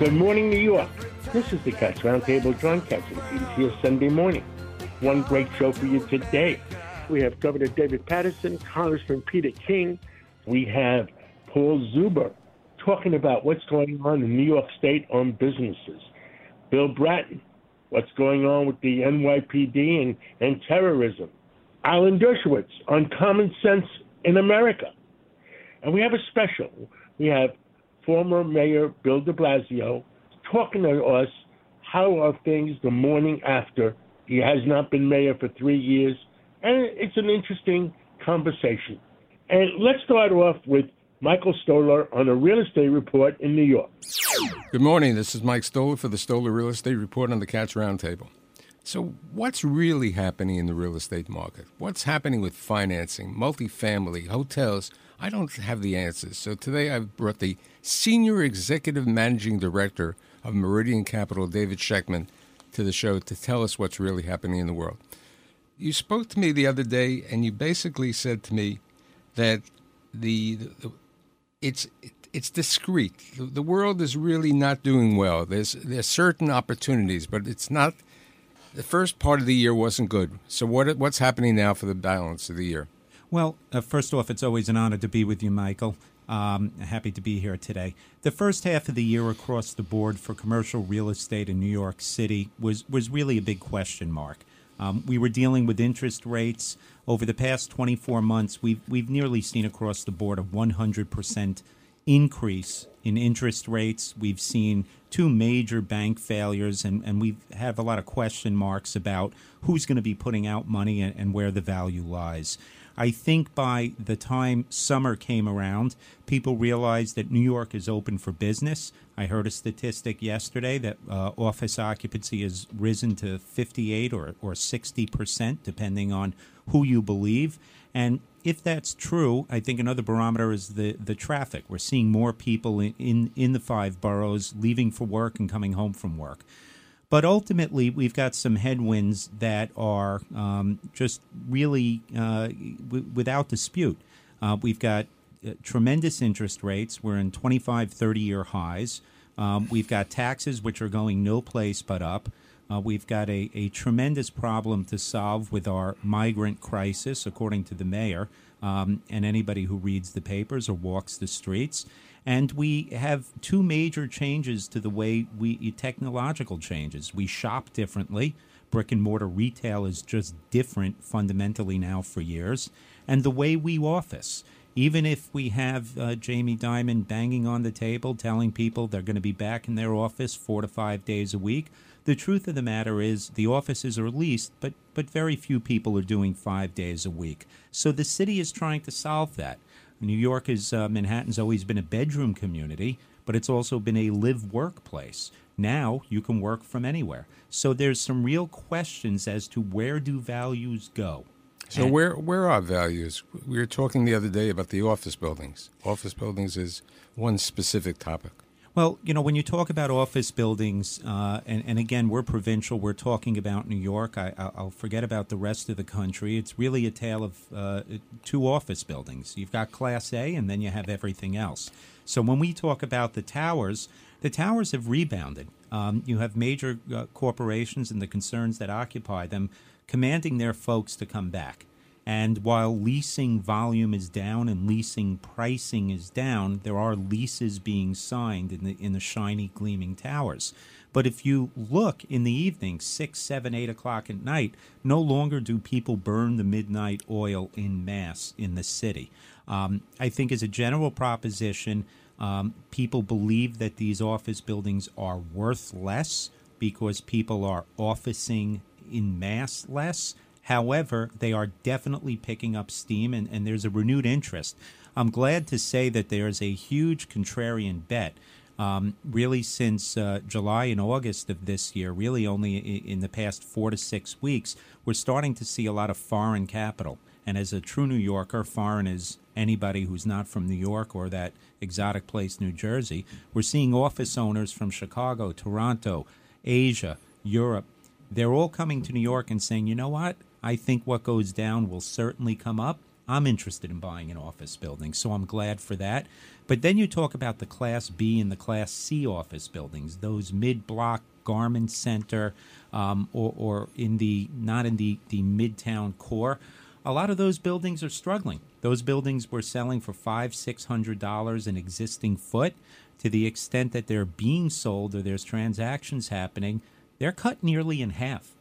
Good morning, New York. This is the Cats Roundtable. John Catsimatidis here Sunday morning. One great show for you today. We have Governor David Paterson, Congressman Peter King. We have Paul Zuber talking about what's going on in New York State on businesses. Bill Bratton, what's going on with the NYPD and, and terrorism. Alan Dershowitz on common sense in America. And we have a special. We have former Mayor Bill de Blasio talking to us how are things the morning after he has not been mayor for three years. And it's an interesting conversation. And let's start off with Michael Stoler on a real estate report in New York. Good morning. This is Mike Stoler for the Stoler Real Estate Report on the Cats Roundtable. So, what's really happening in the real estate market? What's happening with financing, multifamily, hotels? I don't have the answers. So, today I've brought the Senior Executive Managing Director of Meridian Capital, David Schechtman, to the show to tell us what's really happening in the world. You spoke to me the other day, and you basically said to me that the, the it's it's discrete. The world is really not doing well. There's there's certain opportunities, but it's not. The first part of the year wasn't good. So what what's happening now for the balance of the year? Well, uh, first off, it's always an honor to be with you, Michael. Um, happy to be here today. The first half of the year across the board for commercial real estate in New York City was was really a big question mark. Um, we were dealing with interest rates over the past 24 months. We've we've nearly seen across the board a 100 percent increase in interest rates. We've seen two major bank failures, and, and we have a lot of question marks about who's going to be putting out money and, and where the value lies. I think by the time summer came around, people realized that New York is open for business. I heard a statistic yesterday that uh, office occupancy has risen to 58 or, or 60 percent, depending on who you believe. And if that's true, I think another barometer is the, the traffic. We're seeing more people in, in, in the five boroughs leaving for work and coming home from work. But ultimately, we've got some headwinds that are um, just really uh, w- without dispute. Uh, we've got uh, tremendous interest rates. We're in 25, 30 year highs. Um, we've got taxes which are going no place but up. Uh, we've got a, a tremendous problem to solve with our migrant crisis, according to the mayor um, and anybody who reads the papers or walks the streets. And we have two major changes to the way we technological changes. We shop differently. Brick and mortar retail is just different fundamentally now for years. And the way we office. Even if we have uh, Jamie Dimon banging on the table telling people they're going to be back in their office four to five days a week, the truth of the matter is the offices are leased, but, but very few people are doing five days a week. So the city is trying to solve that. New York is uh, Manhattan's always been a bedroom community, but it's also been a live work place. Now you can work from anywhere. So there's some real questions as to where do values go. So and where where are values? We were talking the other day about the office buildings. Office buildings is one specific topic. Well, you know, when you talk about office buildings, uh, and, and again, we're provincial, we're talking about New York. I, will forget about the rest of the country. It's really a tale of uh, two office buildings. You've got Class A, and then you have everything else. So when we talk about the towers, the towers have rebounded. Um, you have major uh, corporations and the concerns that occupy them commanding their folks to come back. And while leasing volume is down and leasing pricing is down, there are leases being signed in the in the shiny gleaming towers. But if you look in the evening, six, seven, eight o'clock at night, no longer do people burn the midnight oil in mass in the city. Um, I think, as a general proposition, um, people believe that these office buildings are worth less because people are officing in mass less However, they are definitely picking up steam and, and there's a renewed interest. I'm glad to say that there's a huge contrarian bet. Um, really, since uh, July and August of this year, really only in the past four to six weeks, we're starting to see a lot of foreign capital. And as a true New Yorker, foreign is anybody who's not from New York or that exotic place, New Jersey. We're seeing office owners from Chicago, Toronto, Asia, Europe. They're all coming to New York and saying, you know what? I think what goes down will certainly come up. I'm interested in buying an office building, so I'm glad for that. But then you talk about the Class B and the Class C office buildings, those mid block garment center, um, or, or in the not in the, the midtown core. A lot of those buildings are struggling. Those buildings were selling for five, six hundred dollars an existing foot. To the extent that they're being sold or there's transactions happening, they're cut nearly in half.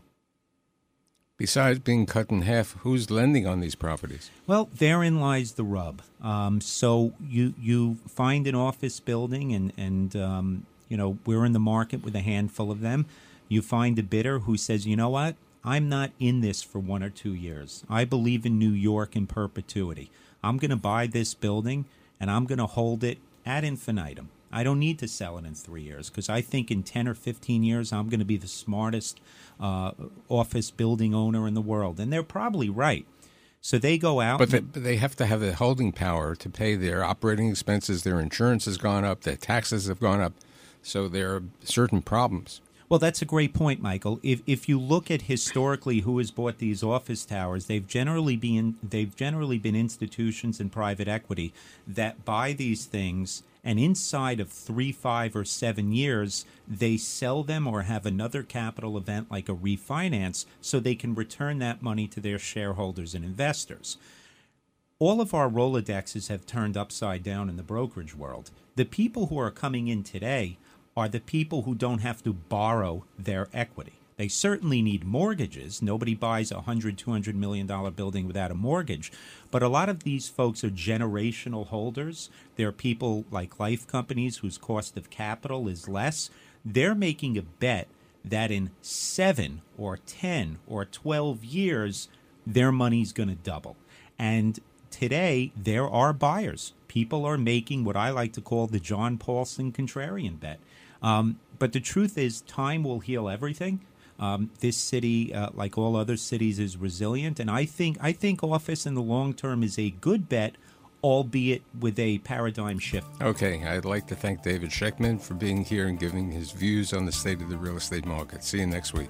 Besides being cut in half, who's lending on these properties? Well, therein lies the rub. Um, so you you find an office building, and and um, you know we're in the market with a handful of them. You find a bidder who says, you know what, I'm not in this for one or two years. I believe in New York in perpetuity. I'm going to buy this building, and I'm going to hold it ad infinitum. I don't need to sell it in three years because I think in 10 or 15 years, I'm going to be the smartest uh, office building owner in the world. And they're probably right. So they go out. But they, but they have to have the holding power to pay their operating expenses. Their insurance has gone up, their taxes have gone up. So there are certain problems. Well, that's a great point, Michael. If if you look at historically who has bought these office towers, they've generally been they've generally been institutions and private equity that buy these things and inside of three, five, or seven years, they sell them or have another capital event like a refinance so they can return that money to their shareholders and investors. All of our Rolodexes have turned upside down in the brokerage world. The people who are coming in today are the people who don't have to borrow their equity. They certainly need mortgages. Nobody buys a hundred, two hundred million dollar building without a mortgage. But a lot of these folks are generational holders. They're people like life companies whose cost of capital is less. They're making a bet that in seven or 10 or 12 years, their money's going to double. And today, there are buyers. People are making what I like to call the John Paulson contrarian bet. Um, but the truth is, time will heal everything. Um, this city, uh, like all other cities, is resilient, and I think I think office in the long term is a good bet, albeit with a paradigm shift. Okay, I'd like to thank David Schechtman for being here and giving his views on the state of the real estate market. See you next week.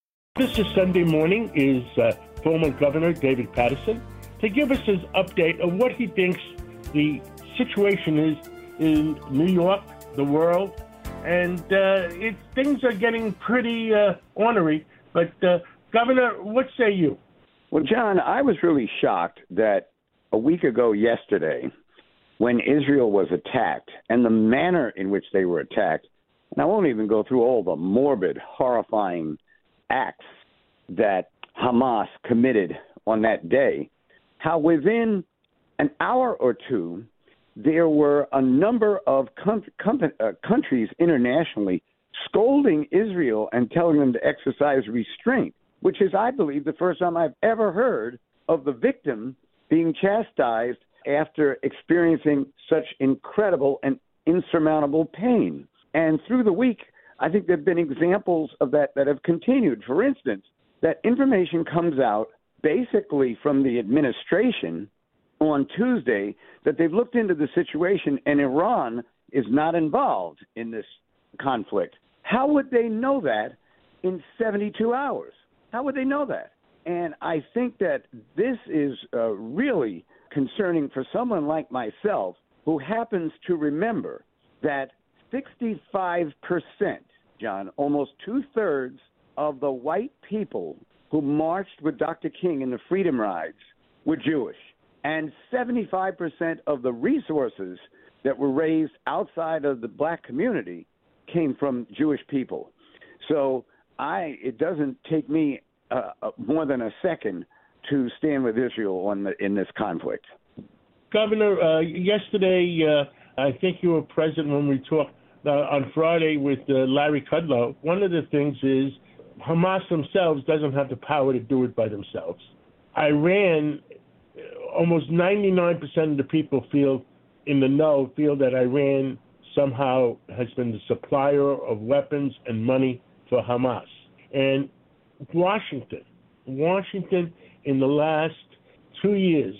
This is Sunday morning is uh, former Governor David Paterson to give us his update of what he thinks the situation is in New York, the world, and uh, it, things are getting pretty uh, ornery. But uh, Governor, what say you? Well, John, I was really shocked that a week ago yesterday, when Israel was attacked and the manner in which they were attacked, and I won't even go through all the morbid, horrifying acts that Hamas committed on that day, how within an hour or two, there were a number of com- com- uh, countries internationally scolding Israel and telling them to exercise restraint, which is, I believe, the first time I've ever heard of the victim being chastised after experiencing such incredible and insurmountable pain. And through the week, I think there have been examples of that that have continued. For instance, that information comes out basically from the administration on Tuesday that they've looked into the situation and Iran is not involved in this conflict. How would they know that in 72 hours? How would they know that? And I think that this is uh, really concerning for someone like myself who happens to remember that 65%, John, almost two thirds of the white people who marched with Dr. King in the Freedom Rides were Jewish. And 75% of the resources that were raised outside of the black community came from Jewish people. So I, it doesn't take me uh, uh, more than a second to stand with Israel on the, in this conflict. Governor, uh, yesterday, uh, I think you were present when we talked uh, on Friday with uh, Larry Kudlow. One of the things is Hamas themselves doesn't have the power to do it by themselves. Iran, almost 99% of the people feel in the know feel that Iran somehow has been the supplier of weapons and money for Hamas. And Washington, Washington in the last two years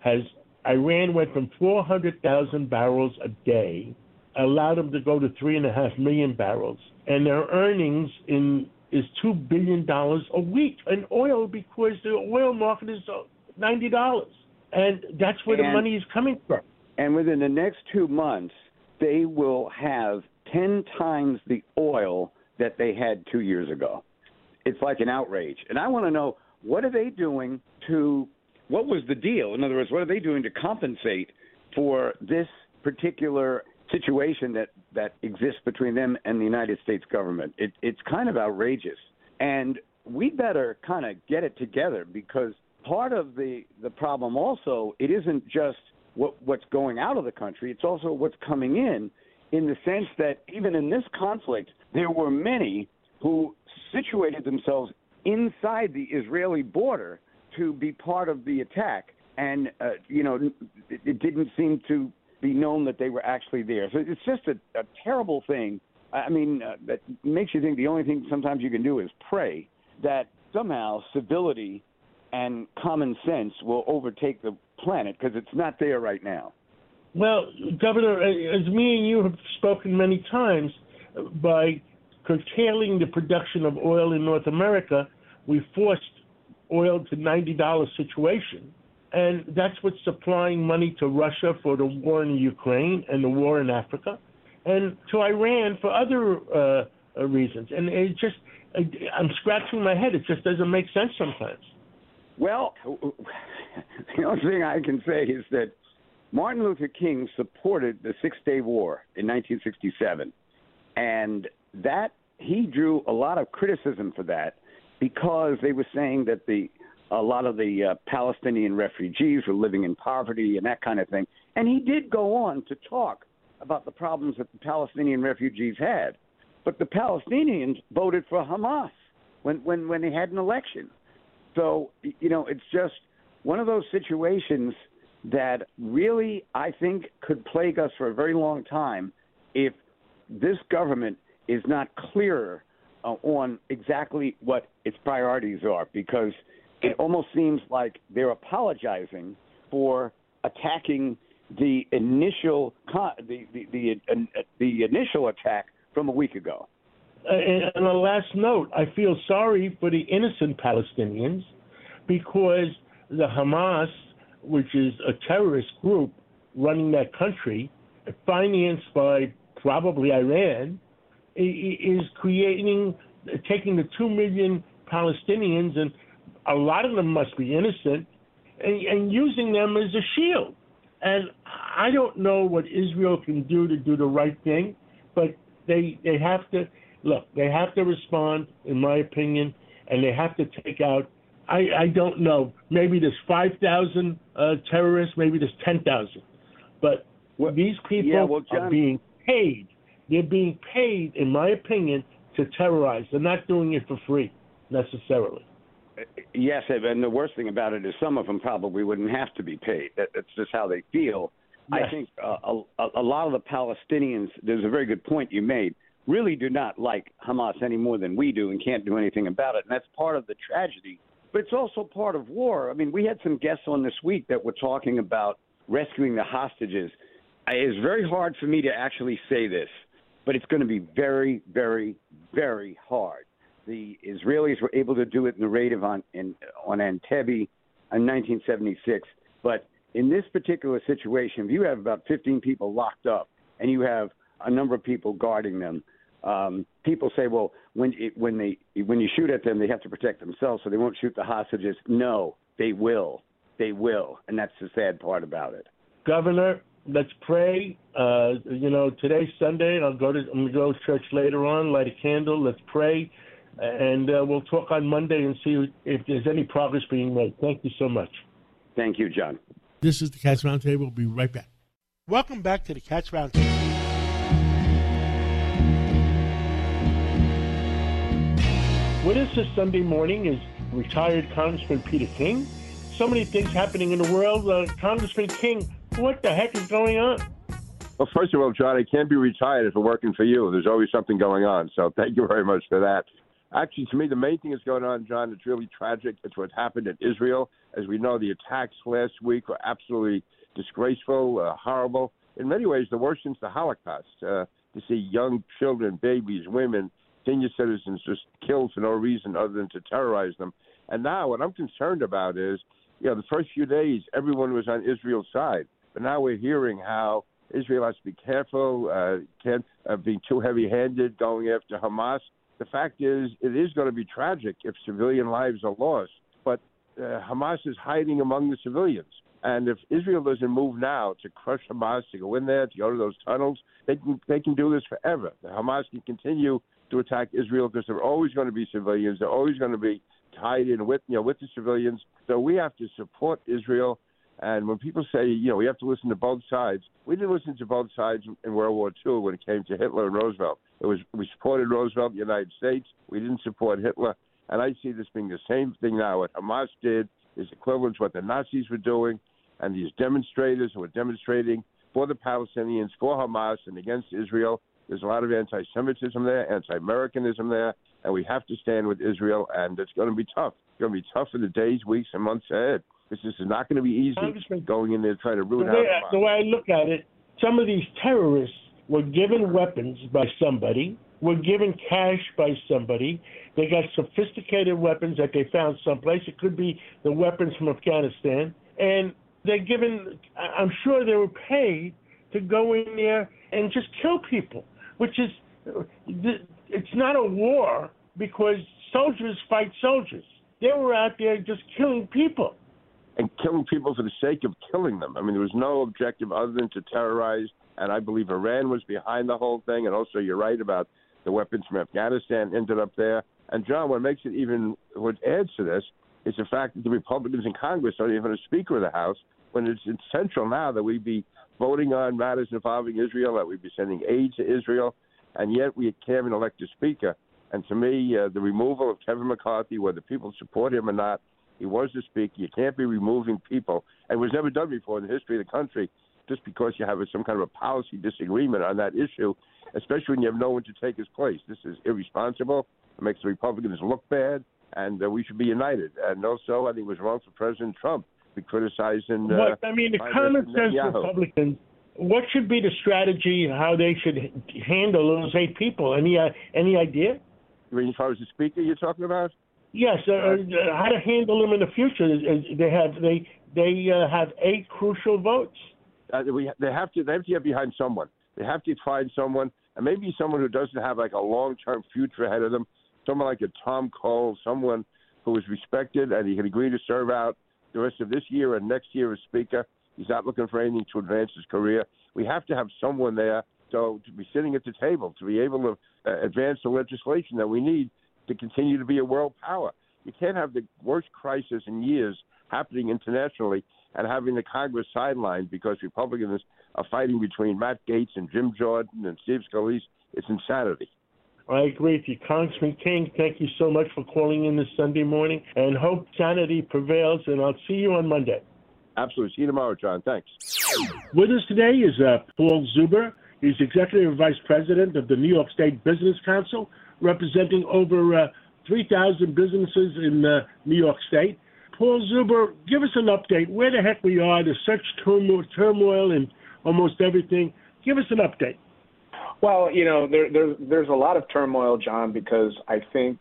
has Iran went from 400,000 barrels a day, allowed them to go to three and a half million barrels, and their earnings in is two billion dollars a week in oil because the oil market is uh, ninety dollars, and that's where And- the money is coming from. And within the next two months, they will have 10 times the oil that they had two years ago. It's like an outrage. And I want to know what are they doing to, what was the deal? In other words, what are they doing to compensate for this particular situation that, that exists between them and the United States government? It, it's kind of outrageous. And we better kind of get it together because part of the, the problem also, it isn't just what, what's going out of the country, it's also what's coming in, in the sense that even in this conflict, there were many who situated themselves inside the Israeli border to be part of the attack. And, uh, you know, it, it didn't seem to be known that they were actually there. So it's just a, a terrible thing. I mean, uh, that makes you think the only thing sometimes you can do is pray that somehow civility and common sense will overtake the planet because it's not there right now. Well, Governor, uh, as me and you have spoken many times, by curtailing the production of oil in North America, we forced oil to $90 situation. And that's what's supplying money to Russia for the war in Ukraine and the war in Africa, and to Iran for other uh, uh, reasons. And it just, I'm scratching my head. It just doesn't make sense sometimes. Well, the only thing I can say is that Martin Luther King supported the Six Day War in 1967, and that he drew a lot of criticism for that because they were saying that the a lot of the uh, Palestinian refugees were living in poverty and that kind of thing. And he did go on to talk about the problems that the Palestinian refugees had. But the Palestinians voted for Hamas when when when they had an election. So you know, it's just one of those situations that really I think could plague us for a very long time if this government is not clearer uh, on exactly what its priorities are because it almost seems like they're apologizing for attacking the initial the the the, the initial attack from a week ago. And a last note, I feel sorry for the innocent Palestinians because the Hamas, which is a terrorist group running that country, financed by probably Iran, is creating, taking the two million Palestinians, and a lot of them must be innocent, and, and using them as a shield. And I don't know what Israel can do to do the right thing, but they they have to look. They have to respond, in my opinion, and they have to take out. I I don't know. Maybe there's five thousand uh, terrorists. Maybe there's ten thousand. But these people yeah, well, are being paid. They're being paid, in my opinion, to terrorize. They're not doing it for free necessarily. Yes, and the worst thing about it is some of them probably wouldn't have to be paid. That, that's just how they feel. I think uh, a, a lot of the Palestinians, there's a very good point you made, really do not like Hamas any more than we do and can't do anything about it. And that's part of the tragedy but it's also part of war. I mean, we had some guests on this week that were talking about rescuing the hostages. It is very hard for me to actually say this, but it's going to be very, very, very hard. The Israelis were able to do it in the raid of on in, on Entebbe in 1976, but in this particular situation, if you have about 15 people locked up and you have a number of people guarding them, um, people say, well, when it, when they when you shoot at them, they have to protect themselves, so they won't shoot the hostages. No, they will, they will, and that's the sad part about it. Governor, let's pray. Uh, you know, today's Sunday, I'll go to I'm gonna go to church later on, light a candle. Let's pray, and uh, we'll talk on Monday and see if there's any progress being made. Thank you so much. Thank you, John. This is the Cats Roundtable. We'll be right back. Welcome back to the Cats Roundtable. With us this Sunday morning is retired Congressman Peter King. So many things happening in the world. Uh, Congressman King, what the heck is going on? Well, first of all, John, I can't be retired if I'm working for you. There's always something going on. So thank you very much for that. Actually, to me, the main thing that's going on, John, it's really tragic. It's what happened in Israel. As we know, the attacks last week were absolutely disgraceful, uh, horrible. In many ways, the worst since the Holocaust. Uh, to see young children, babies, women, senior citizens just killed for no reason other than to terrorize them. And now, what I'm concerned about is, you know, the first few days, everyone was on Israel's side. But now we're hearing how Israel has to be careful, uh, can't uh, be too heavy handed going after Hamas. The fact is, it is going to be tragic if civilian lives are lost. But uh, Hamas is hiding among the civilians. And if Israel doesn't move now to crush Hamas, to go in there, to go to those tunnels, they can they can do this forever. The Hamas can continue to attack Israel because there are always going to be civilians. They're always going to be tied in with you know with the civilians. So we have to support Israel. And when people say you know we have to listen to both sides, we didn't listen to both sides in World War II when it came to Hitler and Roosevelt. It was we supported Roosevelt, the United States. We didn't support Hitler. And I see this being the same thing now. What Hamas did is equivalent to what the Nazis were doing, and these demonstrators who are demonstrating for the Palestinians, for Hamas, and against Israel. There's a lot of anti-Semitism there, anti-Americanism there, and we have to stand with Israel. And it's going to be tough. It's going to be tough for the days, weeks, and months ahead. This is not going to be easy going in there trying to root the out way, Hamas. the way I look at it, some of these terrorists were given weapons by somebody, were given cash by somebody. They got sophisticated weapons that they found someplace. It could be the weapons from Afghanistan. And they're given, I'm sure they were paid to go in there and just kill people, which is, it's not a war because soldiers fight soldiers. They were out there just killing people. and killing people for the sake of killing them. I mean, there was no objective other than to terrorize. And I believe Iran was behind the whole thing. And also, you're right about the weapons from Afghanistan ended up there. And John, what makes it even what adds to this is the fact that the Republicans in Congress don't even have a Speaker of the House when it's essential now that we be voting on matters involving Israel, that we be sending aid to Israel, and yet we can't even elect a Speaker. And to me, uh, the removal of Kevin McCarthy, whether people support him or not, he was the Speaker. You can't be removing people. It was never done before in the history of the country just because you have some kind of a policy disagreement on that issue, especially when you have no one to take his place. This is irresponsible. It makes the Republicans look bad, and uh, we should be united. And also, I think it was wrong for President Trump to be criticizing. Uh, But I mean, the common sense Republicans. What should be the strategy? How they should handle those eight people? Any uh, any idea? I mean, as far as the Speaker you're talking about? Yes, uh, uh, how to handle them in the future? They have they they uh, have eight crucial votes. Uh, we they have to they have to get behind someone. They have to find someone, and maybe someone who doesn't have like a long term future ahead of them. Someone like a Tom Cole, someone who is respected and he can agree to serve out the rest of this year and next year as Speaker. He's not looking for anything to advance his career. We have to have someone there so to be sitting at the table to be able to uh, advance the legislation that we need to continue to be a world power. You can't have the worst crisis in years happening internationally and having the Congress sidelined because Republicans are fighting between Matt Gaetz and Jim Jordan and Steve Scalise. It's insanity. I agree with you, Congressman King. Thank you so much for calling in this Sunday morning, and hope sanity prevails. And I'll see you on Monday. Absolutely. See you tomorrow, John. Thanks. With us today is uh, Paul Zuber. He's Executive Vice President of the New York State Business Council, representing over uh, 3,000 businesses in uh, New York State. Paul Zuber, give us an update. Where the heck we are? There's such turmoil, in almost everything. Give us an update. Well, you know, there, there, there's a lot of turmoil, John, because I think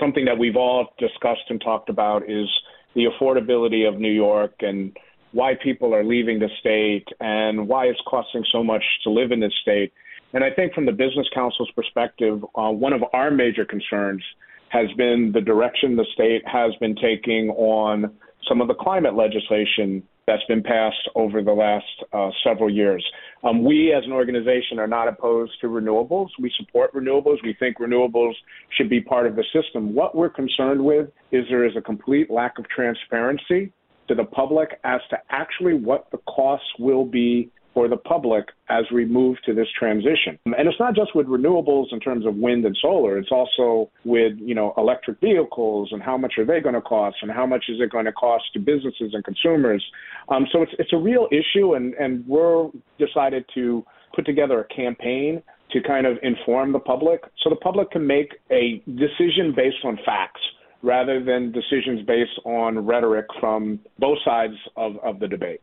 something that we've all discussed and talked about is the affordability of New York and why people are leaving the state and why it's costing so much to live in this state. And I think from the Business Council's perspective, uh, one of our major concerns has been the direction the state has been taking on some of the climate legislation that's been passed over the last uh, several years. Um, we, as an organization, are not opposed to renewables. We support renewables. We think renewables should be part of the system. What we're concerned with is there is a complete lack of transparency to the public as to actually what the costs will be for the public as we move to this transition. And it's not just with renewables in terms of wind and solar, it's also with, you know, electric vehicles and how much are they going to cost and how much is it going to cost to businesses and consumers. Um, so it's it's a real issue and and we're decided to put together a campaign to kind of inform the public so the public can make a decision based on facts rather than decisions based on rhetoric from both sides of, of the debate.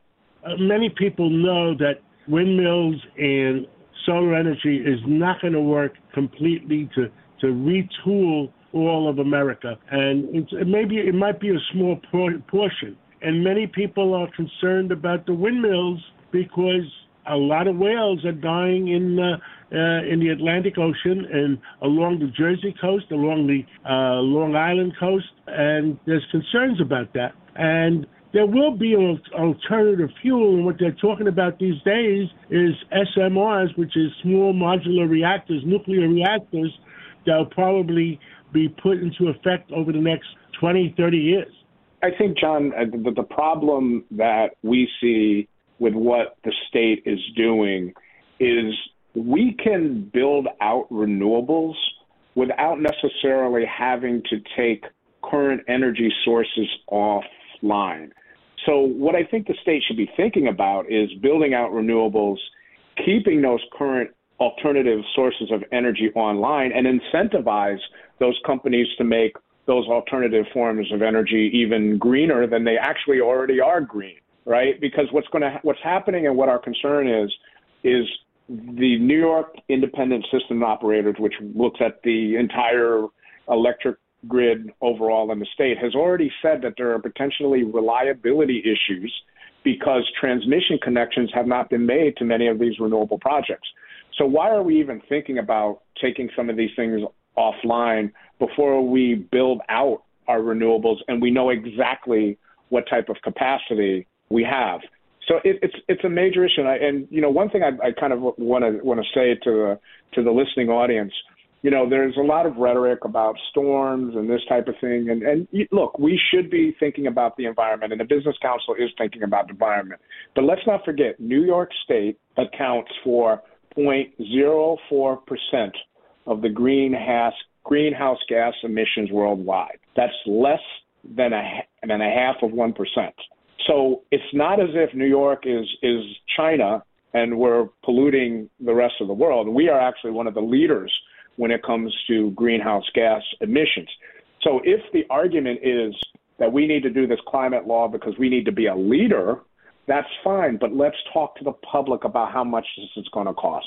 Uh, many people know that windmills and solar energy is not going to work completely to to retool all of America, and it's, maybe it might be a small por- portion. And many people are concerned about the windmills because a lot of whales are dying in uh, uh, in the Atlantic Ocean and along the Jersey coast, along the uh, Long Island coast, and there's concerns about that. And there will be an alternative fuel, and what they're talking about these days is SMRs, which is small modular reactors, nuclear reactors, that'll probably be put into effect over the next 20, 30 years. I think, John, uh, the, the problem that we see with what the state is doing is we can build out renewables without necessarily having to take current energy sources offline. So, what I think the state should be thinking about is building out renewables, keeping those current alternative sources of energy online, and incentivize those companies to make those alternative forms of energy even greener than they actually already are green, right? Because what's going to what's happening and what our concern is is the New York Independent System Operators, which looks at the entire electric grid overall in the state, has already said that there are potentially reliability issues because transmission connections have not been made to many of these renewable projects. So, why are we even thinking about taking some of these things offline before we build out our renewables and we know exactly what type of capacity we have? So it, it's it's a major issue, and, I, and you know one thing I, I kind of want to want to say to the to the listening audience you know, there's a lot of rhetoric about storms and this type of thing. And, and look, we should be thinking about the environment, and the Business Council is thinking about the environment. But let's not forget, New York State accounts for 0.04% of the greenhouse, greenhouse gas emissions worldwide. That's less than a, than a half of 1%. So it's not as if New York is, is China and we're polluting the rest of the world. We are actually one of the leaders – when it comes to greenhouse gas emissions. So if the argument is that we need to do this climate law because we need to be a leader, that's fine. But let's talk to the public about how much this is going to cost.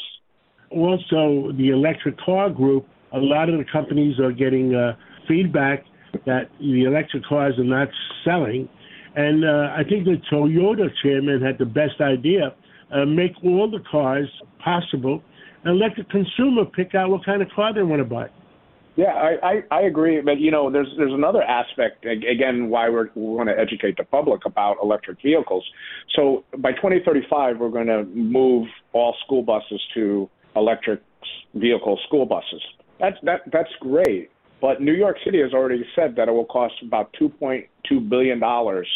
Also, the electric car group, a lot of the companies are getting uh, feedback that the electric cars are not selling. And uh, I think the Toyota chairman had the best idea uh, make all the cars possible and let the consumer pick out what kind of car they want to buy. Yeah, I, I, I agree, but you know, there's there's another aspect again why we're, we want to educate the public about electric vehicles. So by 2035, we're going to move all school buses to electric vehicle school buses. That's that that's great, but New York City has already said that it will cost about 2.2 billion dollars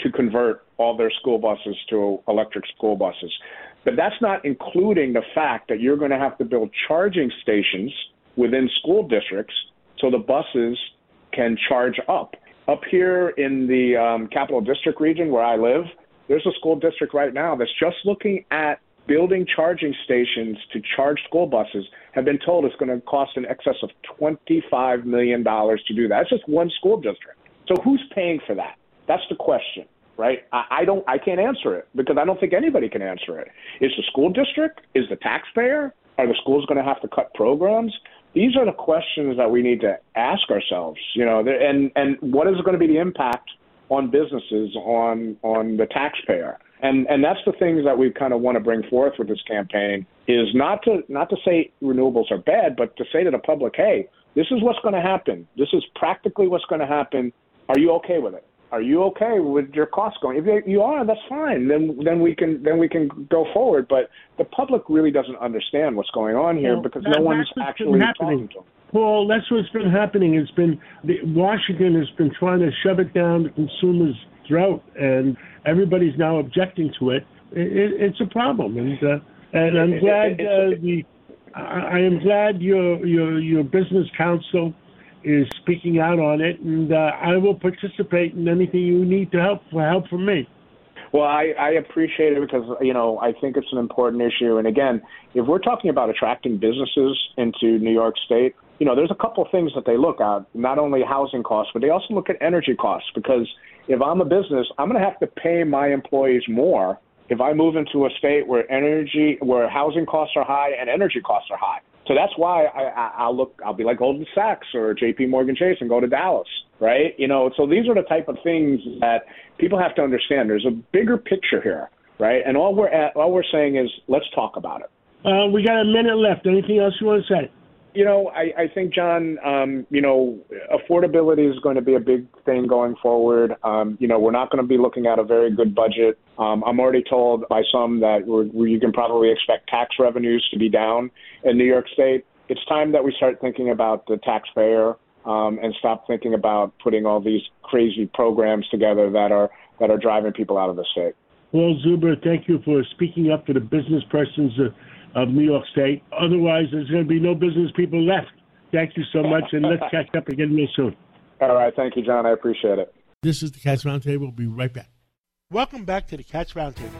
to convert all their school buses to electric school buses. But that's not including the fact that you're going to have to build charging stations within school districts so the buses can charge up. Up here in the um, Capital District region where I live, there's a school district right now that's just looking at building charging stations to charge school buses have been told it's going to cost in excess of $25 million to do that. That's just one school district. So who's paying for that? That's the question, right? I, I don't, I can't answer it because I don't think anybody can answer it. Is the school district? Is the taxpayer? Are the schools going to have to cut programs? These are the questions that we need to ask ourselves, you know, and, and what is going to be the impact on businesses, on, on the taxpayer? And and that's the things that we kind of want to bring forth with this campaign is not to not to say renewables are bad, but to say to the public, hey, this is what's going to happen. This is practically what's going to happen. Are you okay with it? Are you okay with your costs going? If you are, that's fine. Then then we can then we can go forward. But the public really doesn't understand what's going on here Well, because that- no one's actually talking to them. Paul, that's what's been happening. It's been the, Washington has been trying to shove it down the consumer's throat, and everybody's now objecting to it. it, it it's a problem, and uh, and I'm glad uh, the I, I am glad your your your business council is speaking out on it, and uh, I will participate in anything you need to help for help from me. Well, I, I appreciate it because you know I think it's an important issue. And again, if we're talking about attracting businesses into New York State, you know, there's a couple of things that they look at. Not only housing costs, but they also look at energy costs. Because if I'm a business, I'm going to have to pay my employees more if I move into a state where energy, where housing costs are high and energy costs are high. So that's why I, I, I'll look. I'll be like Goldman Sachs or J.P. Morgan Chase and go to Dallas, right? You know. So these are the type of things that people have to understand. There's a bigger picture here, right? And all we're at, all we're saying is let's talk about it. Uh, we got a minute left. Anything else you want to say? You know, I, I think, John, um, you know, affordability is going to be a big thing going forward. Um, you know, we're not going to be looking at a very good budget. Um, I'm already told by some that we're, we, you can probably expect tax revenues to be down in New York State. It's time that we start thinking about the taxpayer um, and stop thinking about putting all these crazy programs together that are that are driving people out of the state. Paul Zuber, thank you for speaking up for the business persons of, of New York State. Otherwise, there's going to be no business people left. Thank you so much, and let's catch up again real soon. All right, thank you, John. I appreciate it. This is the Cats Roundtable. We'll be right back. Welcome back to the Cats Roundtable.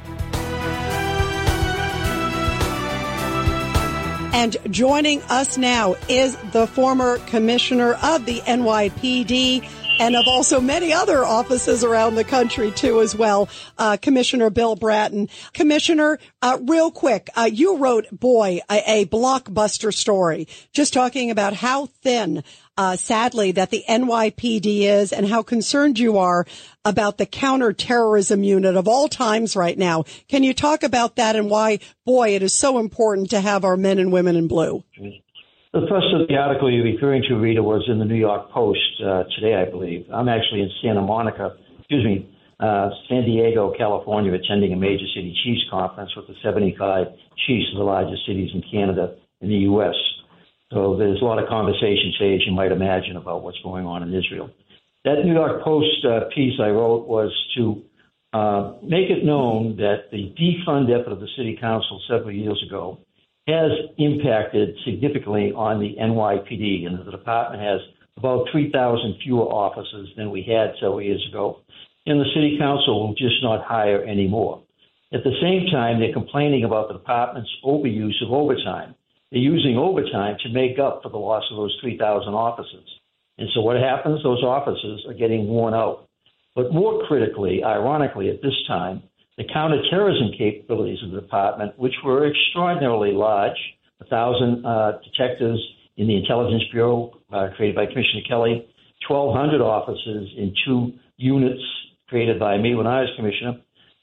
And joining us now is the former commissioner of the NYPD and of also many other offices around the country too as well, uh, Commissioner Bill Bratton. Commissioner, uh, real quick, uh, you wrote, boy, a, a blockbuster story, just talking about how thin, uh, sadly, that the NYPD is and how concerned you are about the counterterrorism unit of all times right now. Can you talk about that and why, boy, it is so important to have our men and women in blue? The first of the article you're referring to, Rita, was in the New York Post uh, today, I believe. I'm actually in Santa Monica, excuse me, uh, San Diego, California, attending a major city chiefs conference with the 75 chiefs of the largest cities in Canada and the U.S. So there's a lot of conversation today, as you might imagine, about what's going on in Israel. That New York Post uh, piece I wrote was to uh, make it known that the defund effort of the city council several years ago has impacted significantly on the NYPD, and the department has about 3,000 fewer officers than we had several years ago. And the city council will just not hire anymore. At the same time, they're complaining about the department's overuse of overtime. They're using overtime to make up for the loss of those 3,000 officers. And so what happens? Those officers are getting worn out. But more critically, ironically, at this time, the counterterrorism capabilities of the department, which were extraordinarily large, a thousand uh, detectives in the Intelligence Bureau uh, created by Commissioner Kelly, 1,200 officers in two units created by me when I was commissioner.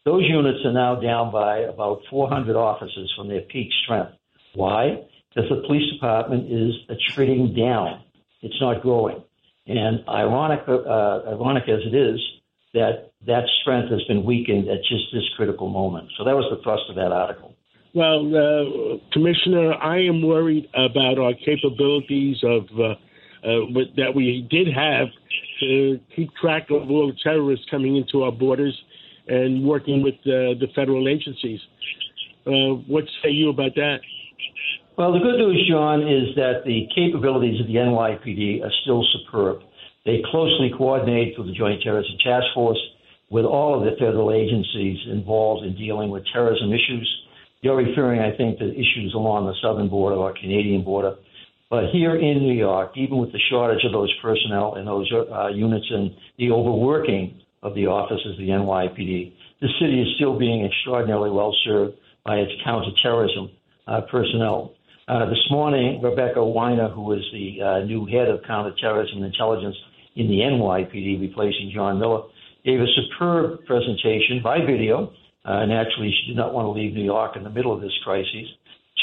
Those units are now down by about 400 officers from their peak strength. Why? Because the police department is attriting down. It's not growing. And ironic, uh, ironic as it is, that that strength has been weakened at just this critical moment. So that was the thrust of that article. Well, uh, Commissioner, I am worried about our capabilities of uh, uh, that we did have to keep track of all the terrorists coming into our borders and working with uh, the federal agencies. Uh, what say you about that? Well, the good news, John, is that the capabilities of the NYPD are still superb. They closely coordinate through the Joint Terrorism Task Force, with all of the federal agencies involved in dealing with terrorism issues. You're referring, I think, to issues along the southern border or Canadian border. But here in New York, even with the shortage of those personnel and those uh, units and the overworking of the offices of the NYPD, the city is still being extraordinarily well served by its counterterrorism uh, personnel. Uh, this morning, Rebecca Weiner, who is the uh, new head of counterterrorism intelligence in the NYPD, replacing John Miller, gave a superb presentation by video. Uh, and actually, she did not want to leave New York in the middle of this crisis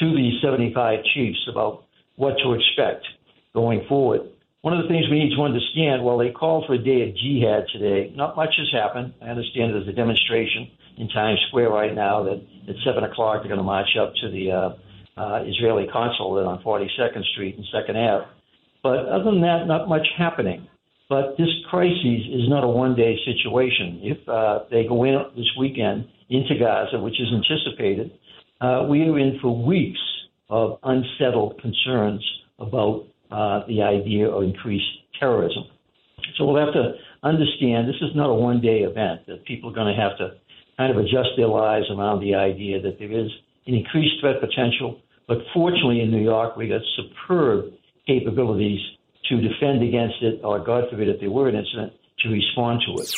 to the 75 chiefs about what to expect going forward. One of the things we need to understand while they called for a day of jihad today, not much has happened. I understand there's a demonstration in Times Square right now that at 7 o'clock they're going to march up to the uh, uh, Israeli consulate on 42nd Street and 2nd Ave. But other than that, not much happening. But this crisis is not a one day situation. If uh, they go in this weekend into Gaza, which is anticipated, uh, we are in for weeks of unsettled concerns about uh, the idea of increased terrorism. So we'll have to understand this is not a one day event, that people are going to have to kind of adjust their lives around the idea that there is an increased threat potential. But fortunately, in New York, we got superb capabilities to defend against it, or God forbid, if there were an incident, to respond to it.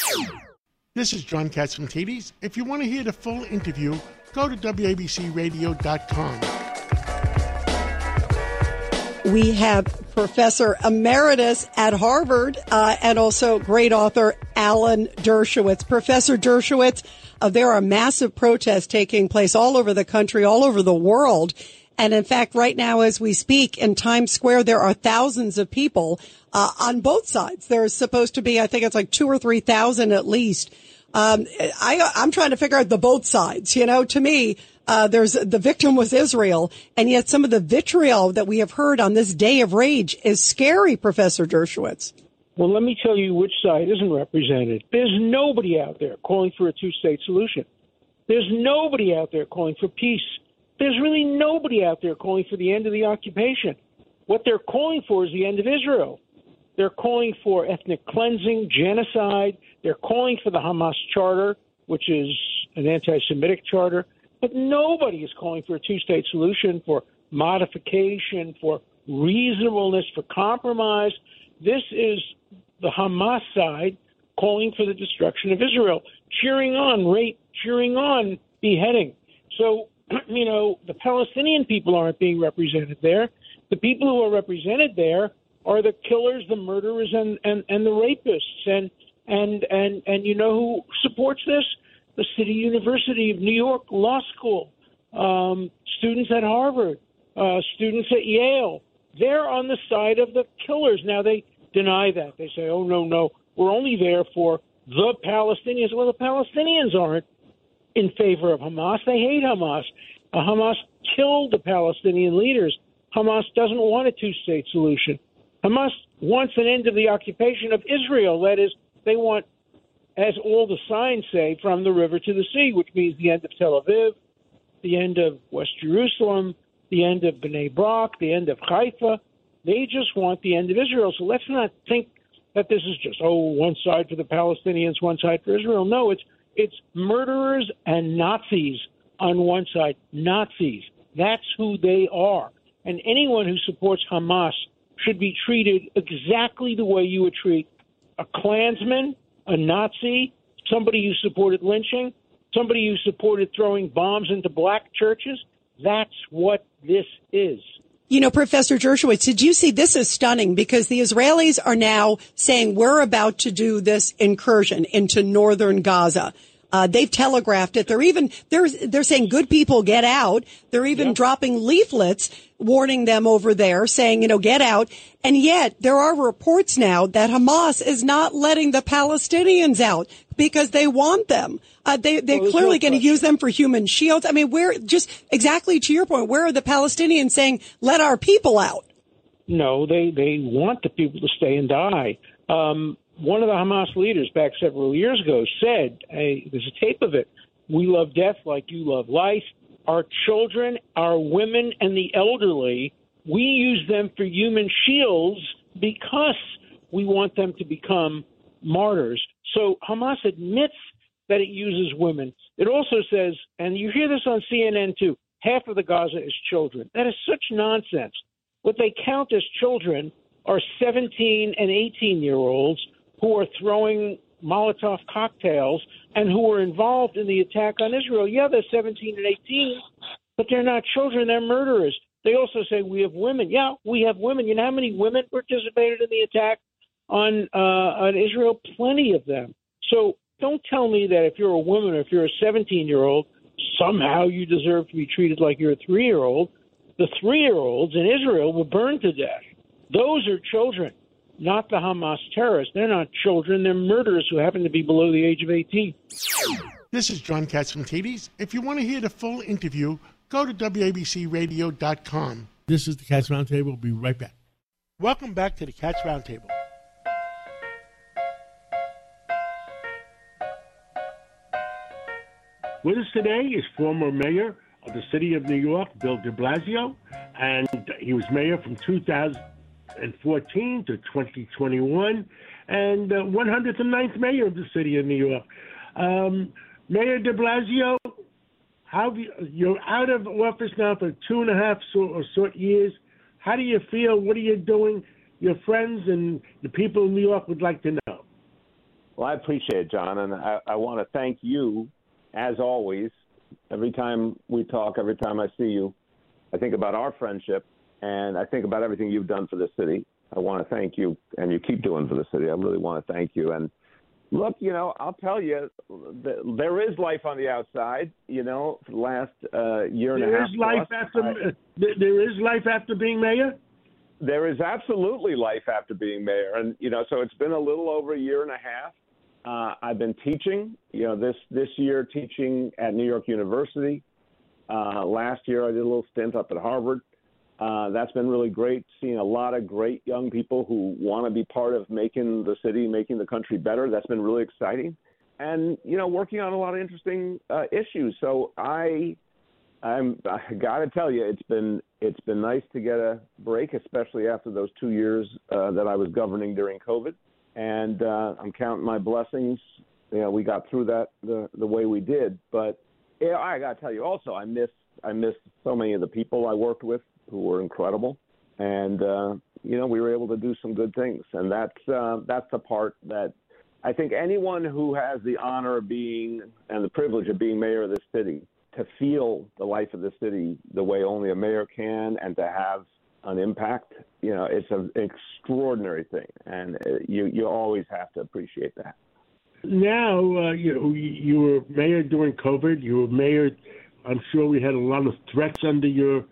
This is John Catsimatidis. If you want to hear the full interview, go to WABCRadio.com. We have Professor Emeritus at Harvard uh, and also great author Alan Dershowitz. Professor Dershowitz, uh, there are massive protests taking place all over the country, all over the world. And in fact, right now, as we speak in Times Square, there are thousands of people uh, on both sides. There's supposed to be, I think it's like two or three thousand at least. Um, I, I'm trying to figure out the both sides. You know, to me, uh, there's the victim was Israel, and yet some of the vitriol that we have heard on this day of rage is scary, Professor Dershowitz. Well, let me tell you which side isn't represented. There's nobody out there calling for a two state solution. There's nobody out there calling for peace. There's really nobody out there calling for the end of the occupation. What they're calling for is the end of Israel. They're calling for ethnic cleansing, genocide. They're calling for the Hamas charter, which is an anti Semitic charter. But nobody is calling for a two state solution, for modification, for reasonableness, for compromise. This is the Hamas side calling for the destruction of Israel, cheering on rape, cheering on beheading. So, you know, the Palestinian people aren't being represented there. The people who are represented there are the killers, the murderers, and, and, and the rapists. And, and, and, and you know who supports this? The City University of New York Law School, um, students at Harvard, uh, students at Yale. They're on the side of the killers. Now, they deny that. They say, oh, no, no, we're only there for the Palestinians. Well, the Palestinians aren't in favor of Hamas. They hate Hamas. Uh, Hamas killed the Palestinian leaders. Hamas doesn't want a two state solution. Hamas wants an end of the occupation of Israel. That is, they want, as all the signs say, from the river to the sea, which means the end of Tel Aviv, the end of West Jerusalem, the end of Bnei Brak, the end of Haifa. They just want the end of Israel. So let's not think that this is just oh one side for the Palestinians, one side for Israel. No, it's it's murderers and Nazis on one side. Nazis. That's who they are. And anyone who supports Hamas should be treated exactly the way you would treat a Klansman, a Nazi, somebody who supported lynching, somebody who supported throwing bombs into black churches. That's what this is. You know, Professor Dershowitz, did you see this is stunning because the Israelis are now saying we're about to do this incursion into northern Gaza. Uh, they've telegraphed it. They're even they're they're saying good people get out. They're even yep. dropping leaflets warning them over there, saying you know get out. And yet there are reports now that Hamas is not letting the Palestinians out because they want them. Uh, they they're well, clearly going to use them for human shields. I mean, where just exactly to your point, where are the Palestinians saying let our people out? No, they they want the people to stay and die. Um, one of the Hamas leaders back several years ago said, hey, there's a tape of it. We love death like you love life. Our children, our women, and the elderly, we use them for human shields because we want them to become martyrs. So Hamas admits that it uses women. It also says, and you hear this on CNN too, half of the Gaza is children. That is such nonsense. What they count as children are 17 and 18 year olds who are throwing Molotov cocktails and who were involved in the attack on Israel. Yeah, they're 17 and 18, but they're not children, they're murderers. They also say we have women. Yeah, we have women. You know how many women participated in the attack on uh, on Israel? Plenty of them. So don't tell me that if you're a woman or if you're a 17 year old, somehow you deserve to be treated like you're a three year old. The three year olds in Israel were burned to death. Those are children, not the Hamas terrorists. They're not children, they're murderers who happen to be below the age of 18. This is John Catsimatidis. If you want to hear the full interview, go to WABCRadio.com. This is the Cats Roundtable. We'll be right back. Welcome back to the Cats Roundtable. With us today is former mayor of the city of New York, Bill de Blasio, and he was mayor from 2014 to 2021, and uh, 109th mayor of the city of New York. Um, mayor de Blasio, how you, you're out of office now for two and a half so, or so years. How do you feel? What are you doing? Your friends and the people in New York would like to know. Well, I appreciate it, John, and I, I want to thank you, as always. Every time we talk, every time I see you, I think about our friendship, and I think about everything you've done for the city. I want to thank you, and you keep doing for the city. I really want to thank you. And look, you know, I'll tell you, there is life on the outside. You know, for the last uh, year and a half. is life after I- there- there is life after being mayor. there is absolutely life after being mayor, and you know, so it's been a little over a year and a half. Uh, I've been teaching, you know, this this year teaching at New York University. Uh, last year I did a little stint up at Harvard. Uh, that's been really great, seeing a lot of great young people who want to be part of making the city, making the country better. That's been really exciting, and you know, working on a lot of interesting uh, issues. So I I'm I got to tell you, it's been it's been nice to get a break, especially after those two years uh, that I was governing during COVID. And uh, I'm counting my blessings. You know, we got through that the the way we did. But yeah, I got to tell you also, I miss I miss so many of the people I worked with who were incredible. And uh, you know, we were able to do some good things, and that's uh, that's the part that I think anyone who has the honor of being and the privilege of being mayor of this city to feel the life of the city the way only a mayor can and to have an impact, you know, it's an extraordinary thing, and uh, you you always have to appreciate that. Now, uh, you know, you were mayor during COVID. You were mayor. I'm sure we had a lot of threats under your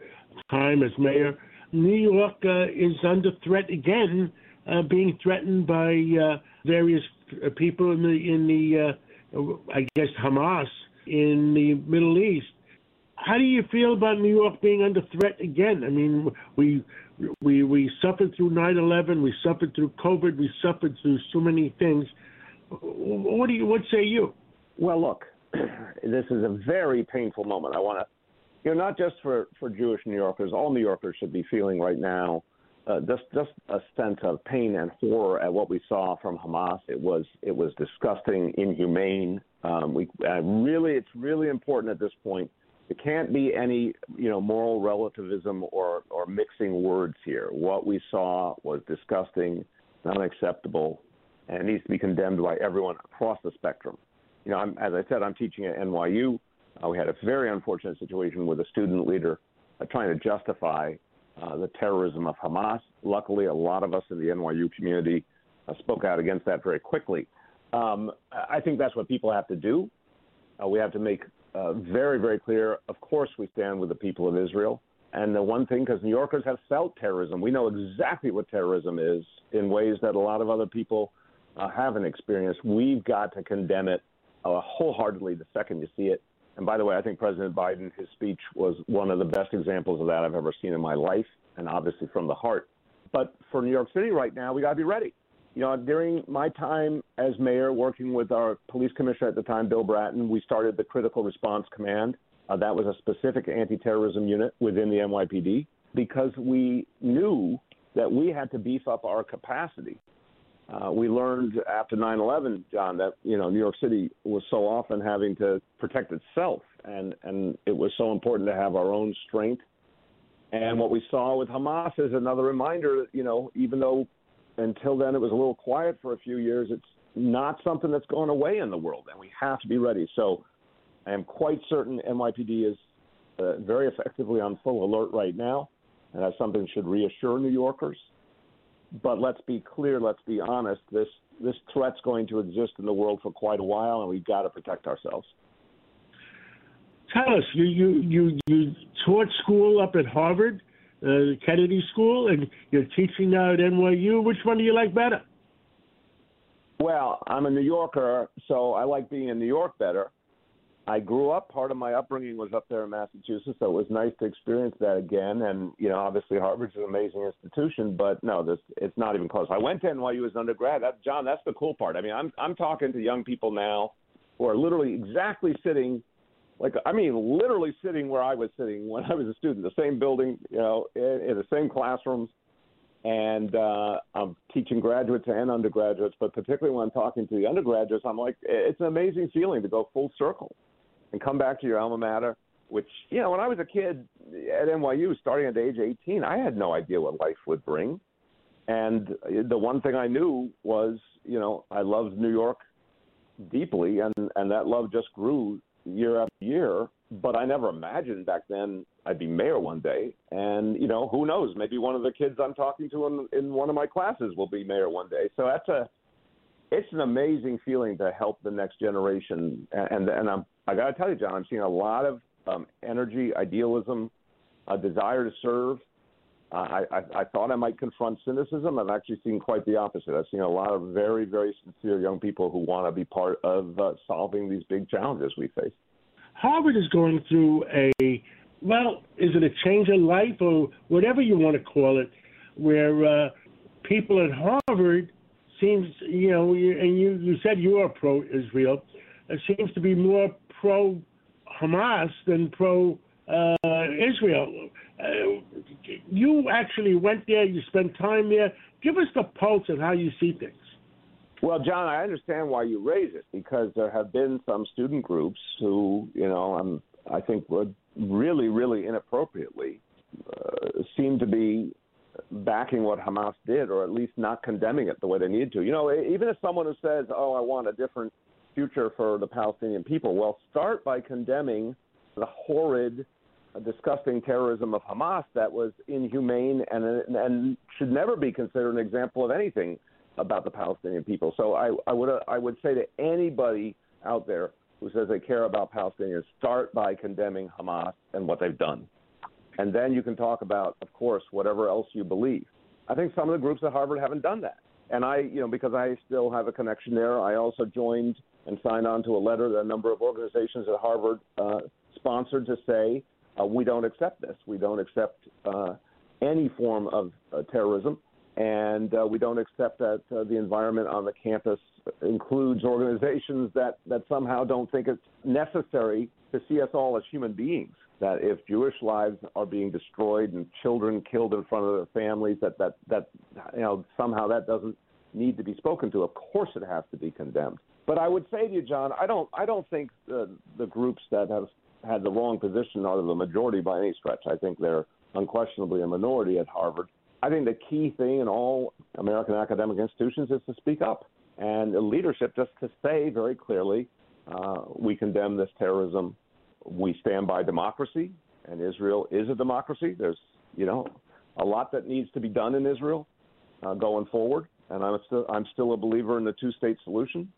time as mayor. New York uh, is under threat again, uh, being threatened by uh, various uh, people in the in the uh, I guess Hamas in the Middle East. How do you feel about New York being under threat again? I mean, we we we suffered through 9/11, we suffered through COVID, we suffered through so many things. What do you? What say you? Well, look, this is a very painful moment. I want to, you know, not just for for Jewish New Yorkers, all New Yorkers should be feeling right now. Uh, just just a sense of pain and horror at what we saw from Hamas. It was it was disgusting, inhumane. Um, we uh, really, it's really important at this point. There can't be any, you know, moral relativism or or mixing words here. What we saw was disgusting, unacceptable, and it needs to be condemned by everyone across the spectrum. You know, I'm, as I said, I'm teaching at NYU. Uh, we had a very unfortunate situation with a student leader uh, trying to justify uh, the terrorism of Hamas. Luckily, a lot of us in the NYU community uh, spoke out against that very quickly. Um, I think that's what people have to do. Uh, we have to make uh, very, very clear. Of course, we stand with the people of Israel. And the one thing, because New Yorkers have felt terrorism, we know exactly what terrorism is in ways that a lot of other people haven't experienced. We've got to condemn it wholeheartedly the second you see it. And by the way, I think President Biden, his speech was one of the best examples of that I've ever seen in my life, and obviously from the heart. But for New York City right now, we got to be ready. You know, during my time as mayor, working with our police commissioner at the time, Bill Bratton, we started the Critical Response Command. Uh, that was a specific anti-terrorism unit within the NYPD because we knew that we had to beef up our capacity Uh, we learned after 9/11, John, that you know New York City was so often having to protect itself, and and it was so important to have our own strength. And what we saw with Hamas is another reminder that you know even though until then it was a little quiet for a few years, it's not something that's going away in the world, and we have to be ready. So I am quite certain NYPD is uh, very effectively on full alert right now, and that's something that should reassure New Yorkers. But let's be clear, let's be honest. This this threat's going to exist in the world for quite a while, and we've got to protect ourselves. Tell us, you you you, you taught school up at Harvard, uh, Kennedy School, and you're teaching now at NYU. Which one do you like better? Well, I'm a New Yorker, so I like being in New York better. I grew up. Part of my upbringing was up there in Massachusetts, so it was nice to experience that again. And you know, obviously Harvard's an amazing institution, but no, this it's not even close. I went to NYU as an undergrad. That, John, that's the cool part. I mean, I'm I'm talking to young people now who are literally exactly sitting, like I mean, literally sitting where I was sitting when I was a student, the same building, you know, in, in the same classrooms. And uh, I'm teaching graduates and undergraduates, but particularly when I'm talking to the undergraduates, I'm like, it's an amazing feeling to go full circle and come back to your alma mater. Which you know, when I was a kid at NYU, starting at age 18, I had no idea what life would bring. And the one thing I knew was, you know, I loved New York deeply, and and that love just grew year after year. But I never imagined back then I'd be mayor one day, and you know, who knows? Maybe one of the kids I'm talking to in in one of my classes will be mayor one day. So that's a it's an amazing feeling to help the next generation, and and I'm I got to tell you, John, I'm seeing a lot of um, energy, idealism, a desire to serve. Uh, I, I, I thought I might confront cynicism. I've actually seen quite the opposite. I've seen a lot of very, very sincere young people who want to be part of uh, solving these big challenges we face. Harvard is going through a well, is it a change of life or whatever you want to call it, where uh, people at Harvard seems, you know, and you you said you are pro-Israel, it seems to be more pro Hamas than pro uh, Israel. Uh, you actually went there. You spent time there. Give us the pulse of how you see things. Well, John, I understand why you raise it because there have been some student groups who, you know, um, I think would really, really inappropriately uh, seem to be backing what Hamas did, or at least not condemning it the way they need to. You know, even if someone who says, "Oh, I want a different future for the Palestinian people," well, start by condemning the horrid, uh, disgusting terrorism of Hamas that was inhumane and and should never be considered an example of anything about the Palestinian people. So I, I would I would say to anybody out there who says they care about Palestinians, start by condemning Hamas and what they've done. And then you can talk about, of course, whatever else you believe. I think some of the groups at Harvard haven't done that. And I, you know, because I still have a connection there, I also joined and signed on to a letter that a number of organizations at Harvard uh, sponsored to say, uh, we don't accept this. We don't accept uh, any form of uh, terrorism. And uh, we don't accept that uh, the environment on the campus includes organizations that, that somehow don't think it's necessary to see us all as human beings that if Jewish lives are being destroyed and children killed in front of their families, that that that you know somehow that doesn't need to be spoken to. Of course, it has to be condemned. But I would say to you, John, I don't I don't think the the groups that have had the wrong position are the majority by any stretch. I think they're unquestionably a minority at Harvard. I think the key thing in all American academic institutions is to speak up and leadership just to say very clearly, uh, we condemn this terrorism we stand by democracy, and Israel is a democracy. There's, you know, a lot that needs to be done in Israel uh, going forward, and I'm still I'm still a believer in the two-state solution.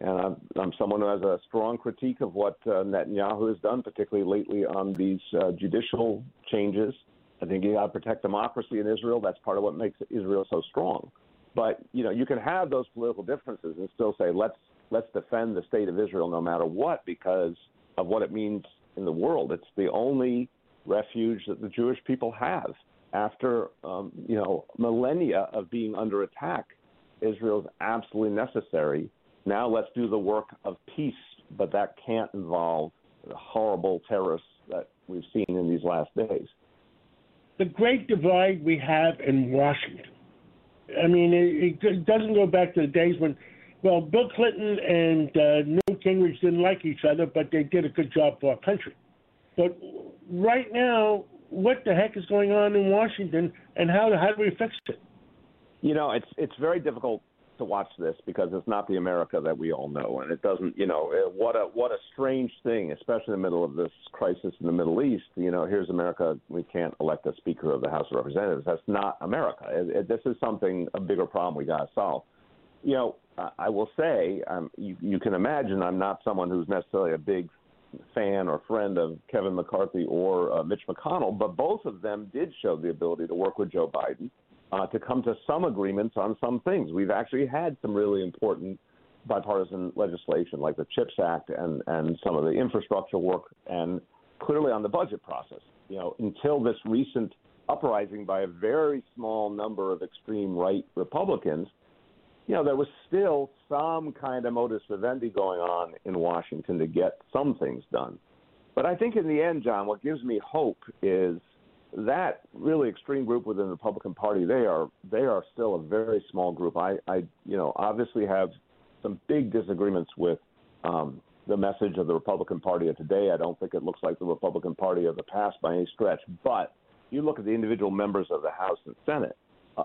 And I'm, I'm someone who has a strong critique of what uh, Netanyahu has done, particularly lately on these uh, judicial changes. I think you got to protect democracy in Israel. That's part of what makes Israel so strong. But you know, you can have those political differences and still say let's let's defend the state of Israel no matter what, because of what it means in the world. It's the only refuge that the Jewish people have after um, you know millennia of being under attack. Israel is absolutely necessary. Now let's do the work of peace, but that can't involve the horrible terrorists that we've seen in these last days. The great divide we have in Washington I mean, it, it doesn't go back to the days when, well, Bill Clinton and uh, Newt Gingrich didn't like each other, but they did a good job for our country. But right now, what the heck is going on in Washington, and how how do we fix it? You know, it's it's very difficult to watch this because it's not the America that we all know, and it doesn't. You know, uh, what a what a strange thing, especially in the middle of this crisis in the Middle East. You know, here's America. We can't elect a Speaker of the House of Representatives. That's not America. It, it, this is something a bigger problem we got to solve. You know, I will say, um, you, you can imagine I'm not someone who's necessarily a big fan or friend of Kevin McCarthy or uh, Mitch McConnell, but both of them did show the ability to work with Joe Biden uh, to come to some agreements on some things. We've actually had some really important bipartisan legislation like the CHIPS Act and, and some of the infrastructure work and clearly on the budget process. You know, until this recent uprising by a very small number of extreme right Republicans – you know, there was still some kind of modus vivendi going on in Washington to get some things done. But I think in the end, John, what gives me hope is that really extreme group within the Republican Party. They are they are still a very small group. I, I you know obviously have some big disagreements with um, the message of the Republican Party of today. I don't think it looks like the Republican Party of the past by any stretch. But you look at the individual members of the House and Senate,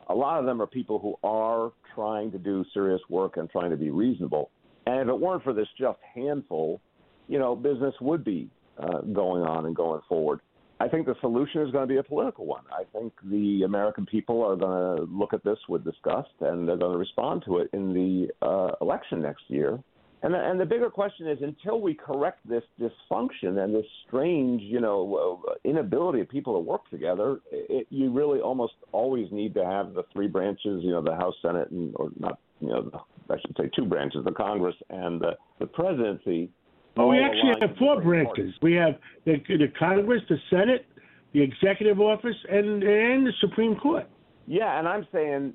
a lot of them are people who are trying to do serious work and trying to be reasonable. And if it weren't for this just handful, you know, business would be uh, going on and going forward. I think the solution is going to be a political one. I think the American people are going to look at this with disgust and they're going to respond to it in the uh, election next year. And the, and the bigger question is, until we correct this dysfunction and this strange, you know, inability of people to work together, it, you really almost always need to have the three branches, you know, the House, Senate, and or not, you know, I should say two branches, the Congress and the, the presidency. Well, we actually have four branches. We have the, the Congress, the Senate, the executive office, and and the Supreme Court. Yeah, and I'm saying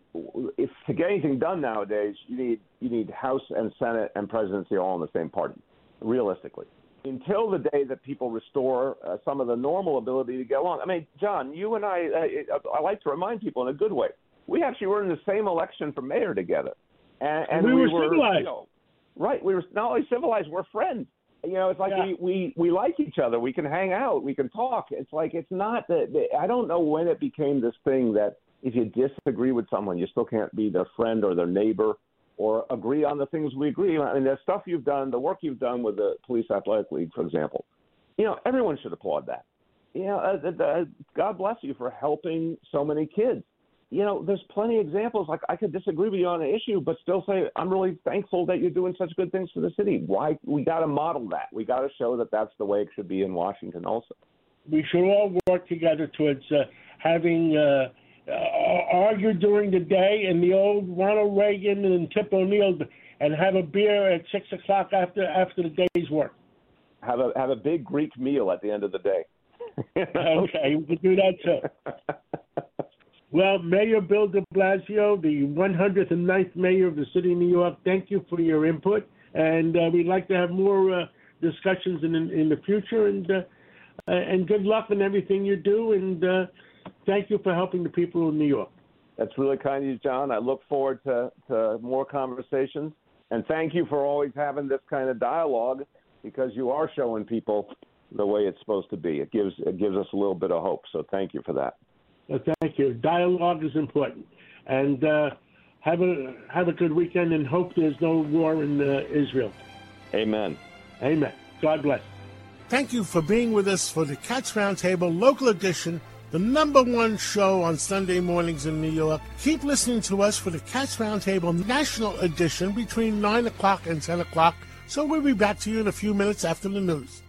if to get anything done nowadays, you need you need House and Senate and presidency all in the same party, realistically. Until the day that people restore uh, some of the normal ability to get along. I mean, John, you and I, uh, I like to remind people in a good way. We actually were in the same election for mayor together, and, and we, we, were civilized. You know, right, we were not only civilized, we're friends. You know, it's like Yeah. we, we we like each other. We can hang out. We can talk. It's like it's not that. I don't know when it became this thing that if you disagree with someone, you still can't be their friend or their neighbor or agree on the things we agree on. I mean, the stuff you've done, the work you've done with the Police Athletic League, for example, you know, everyone should applaud that. You know, uh, uh, uh, God bless you for helping so many kids. You know, there's plenty of examples. Like I could disagree with you on an issue, but still say I'm really thankful that you're doing such good things for the city. Why we got to model that. We got to show that that's the way it should be in Washington, also. We should all work together towards uh, having uh, uh, argue during the day and the old Ronald Reagan and Tip O'Neill and have a beer at six o'clock after after the day's work. Have a have a big Greek meal at the end of the day. okay, we can do that too. Well, Mayor Bill de Blasio, the 109th mayor of the city of New York, thank you for your input. And uh, we'd like to have more uh, discussions in, in the future. And, uh, and good luck in everything you do. And uh, thank you for helping the people of New York. That's really kind of you, John. I look forward to, to more conversations. And thank you for always having this kind of dialogue because you are showing people the way it's supposed to be. It gives it gives us a little bit of hope. So thank you for that. Uh, thank you. Dialogue is important. And uh, have a have a good weekend and hope there's no war in uh, Israel. Amen. Amen. God bless. Thank you for being with us for the Cats Roundtable Local Edition, the number one show on Sunday mornings in New York. Keep listening to us for the Cats Roundtable National Edition between 9 o'clock and 10 o'clock. So we'll be back to you in a few minutes after the news.